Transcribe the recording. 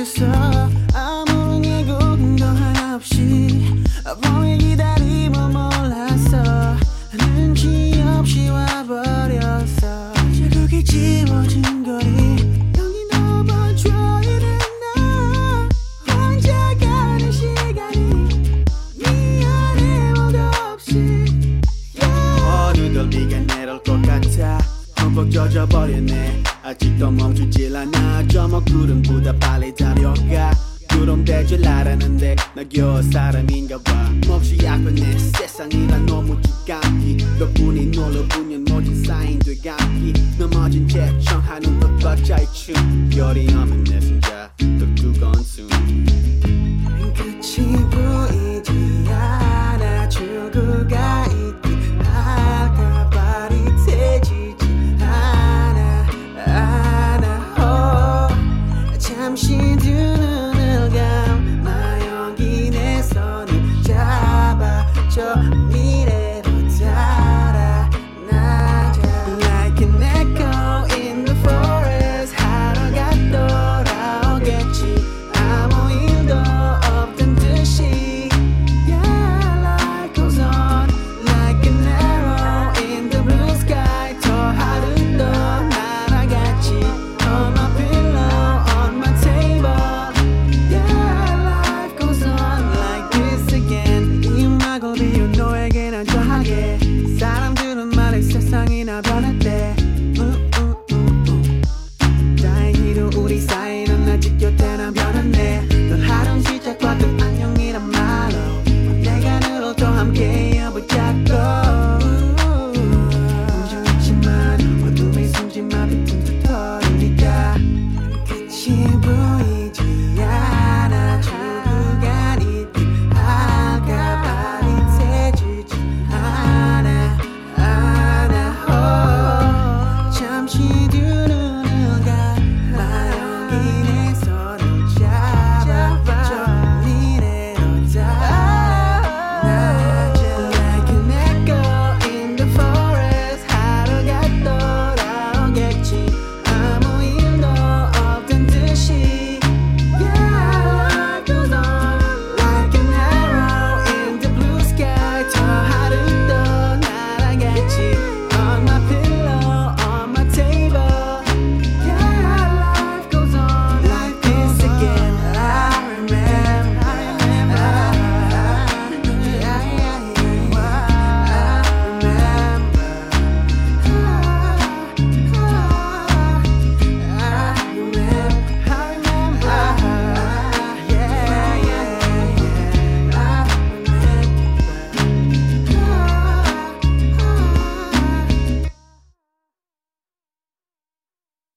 멈췄어 아무런 예고도 하나 없이 멍에 기다림을 몰랐어. 눈치 없이 와버렸어. 자국이 지워진 거리 네 어느덧 비가 내릴 것 같아. 흠뻑 젖어버렸네. 아직도 멈추질 않아 저 먹 구름보다 빨리 달려가. 그럼 될줄 알았는데 나 겨우 사람인가 봐. 몹시 약변해 세상이란 너무 두감기. 덕분에 놀러보면 모진 쌓인 되감기. 넘어진 채 청하는 것 박자의 춤 별이 없는 내 Got the.